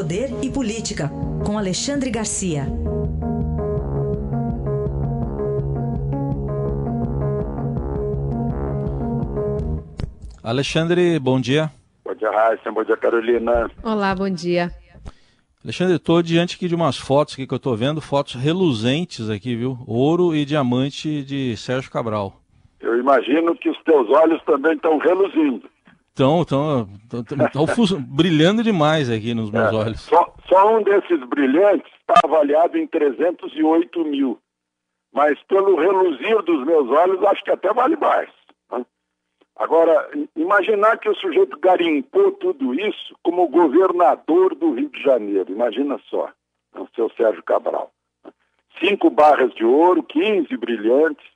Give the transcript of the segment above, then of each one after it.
Poder e Política, com Alexandre Garcia. Alexandre, bom dia. Bom dia, Raíssa. Bom dia, Carolina. Olá, bom dia. Alexandre, estou diante aqui de umas fotos que eu estou vendo, fotos reluzentes aqui, viu? Ouro e diamante de Sérgio Cabral. Eu imagino que os teus olhos também estão reluzindo. Estão, estão, estão brilhando demais aqui nos meus é, olhos. Só, só, um desses brilhantes está avaliado em 308 mil. Mas pelo reluzir dos meus olhos, acho que até vale mais. Né? Agora, imaginar que o sujeito garimpou tudo isso como governador do Rio de Janeiro. Imagina só, né? o seu Sérgio Cabral. Cinco barras de ouro, 15 brilhantes,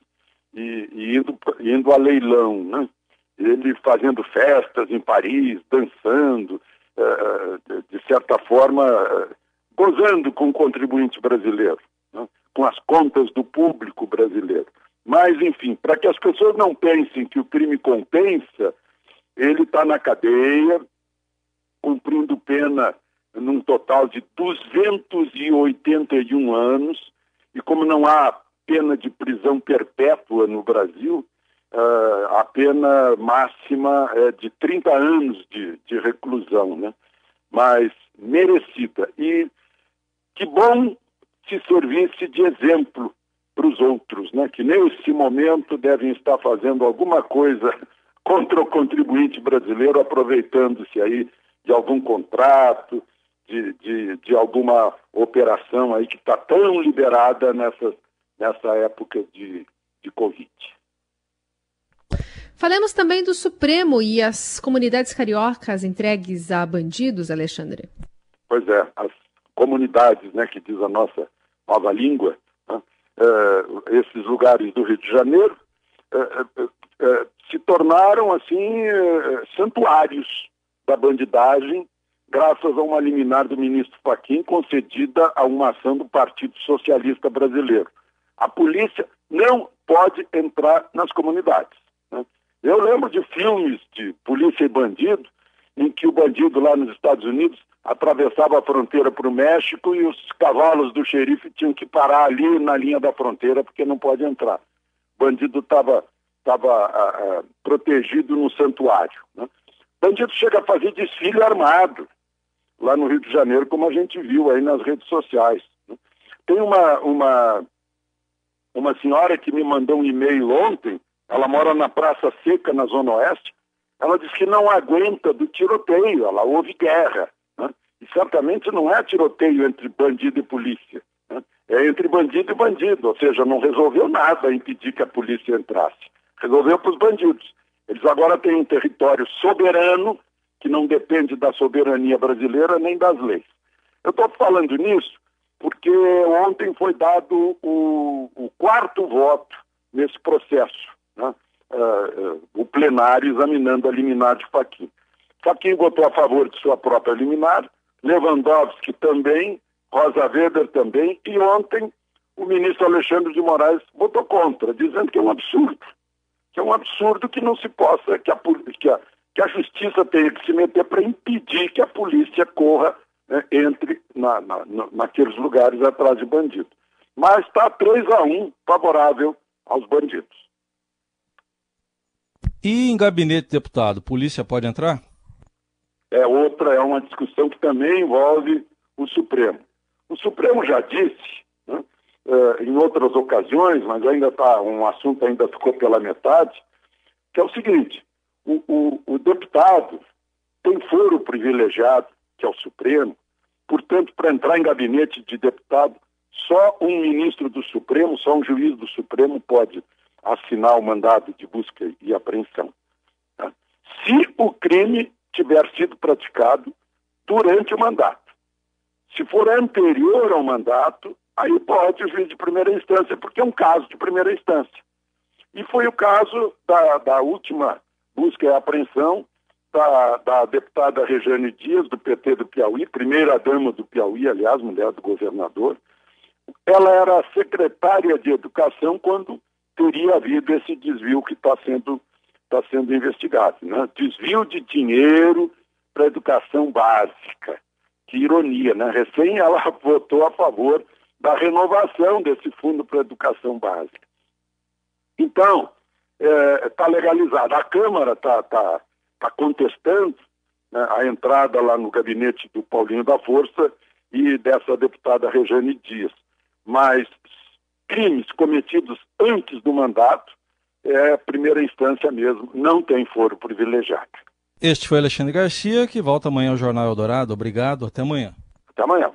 e, e indo, indo a leilão, né? Ele fazendo festas em Paris, dançando, uh, de certa forma, uh, gozando com o contribuinte brasileiro, né? com as contas do público brasileiro. Mas, enfim, para que as pessoas não pensem que o crime compensa, ele está na cadeia, cumprindo pena num total de 281 anos, e como não há pena de prisão perpétua no Brasil, uh, a pena máxima é de 30 anos de, de reclusão, né? mas merecida. E que bom se servisse de exemplo para os outros, né? que nesse momento devem estar fazendo alguma coisa contra o contribuinte brasileiro, aproveitando-se aí de algum contrato, de, de, de alguma operação aí que está tão liberada nessas nessa época de, de Covid. Falemos também do Supremo e as comunidades cariocas entregues a bandidos, Alexandre. Pois é, as comunidades, né, que diz a nossa nova língua, né, é, esses lugares do Rio de Janeiro, é, é se tornaram, assim, santuários da bandidagem, graças a uma liminar do ministro Fachin concedida a uma ação do Partido Socialista Brasileiro. A polícia não pode entrar nas comunidades. Né? Eu lembro de filmes de polícia e bandido, em que o bandido lá nos Estados Unidos atravessava a fronteira para o México e os cavalos do xerife tinham que parar ali na linha da fronteira porque não pode entrar. O bandido estava tava, uh, uh, protegido no santuário. Né? Bandido chega a fazer desfile armado lá no Rio de Janeiro, como a gente viu aí nas redes sociais. Né? Tem uma, uma uma senhora que me mandou um e-mail ontem, ela mora na Praça Seca, na Zona Oeste, ela disse que não aguenta do tiroteio, ela houve guerra. Né? E certamente não é tiroteio entre bandido e polícia, né? é entre bandido e bandido, ou seja, não resolveu nada impedir que a polícia entrasse. Resolveu para os bandidos. Eles agora têm um território soberano que não depende da soberania brasileira nem das leis. Eu estou falando nisso porque ontem foi dado o, o quarto voto nesse processo, né? uh, uh, o plenário examinando a liminar de Faquim. Faquim votou a favor de sua própria liminar, Lewandowski também, Rosa Weber também, e ontem o ministro Alexandre de Moraes votou contra, dizendo que é um absurdo, que é um absurdo que não se possa, que a, que a, que a justiça tenha que se meter para impedir que a polícia corra né, entre na, na, naqueles lugares atrás de bandido. Mas está 3 a 1 favorável aos bandidos. E em gabinete deputado, polícia pode entrar? É outra, é uma discussão que também envolve o Supremo. O Supremo já disse, né, é, em outras ocasiões, mas ainda está, um assunto ainda ficou pela metade, que é o seguinte, o, o, o deputado tem foro privilegiado que é o Supremo. Portanto, para entrar em gabinete de deputado, só um ministro do Supremo, só um juiz do Supremo pode assinar o mandado de busca e apreensão. Tá? Se o crime tiver sido praticado durante o mandato. Se for anterior ao mandato, aí pode o juiz de primeira instância, porque é um caso de primeira instância. E foi o caso da, da última busca e apreensão da, da deputada Rejane Dias, do PT do Piauí, primeira-dama do Piauí, aliás, mulher do governador. Ela era secretária de Educação quando teria havido esse desvio que está sendo, tá sendo investigado. Né? Desvio de dinheiro para educação básica. Que ironia, né? Recém ela votou a favor da renovação desse fundo para educação básica. Então, está é, legalizado. A Câmara está tá, tá contestando né, a entrada lá no gabinete do Paulinho da Força e dessa deputada Rejane Dias. Mas crimes cometidos antes do mandato é primeira instância mesmo, não tem foro privilegiado. Este foi Alexandre Garcia, que volta amanhã ao Jornal Eldorado. Obrigado, até amanhã. Até amanhã.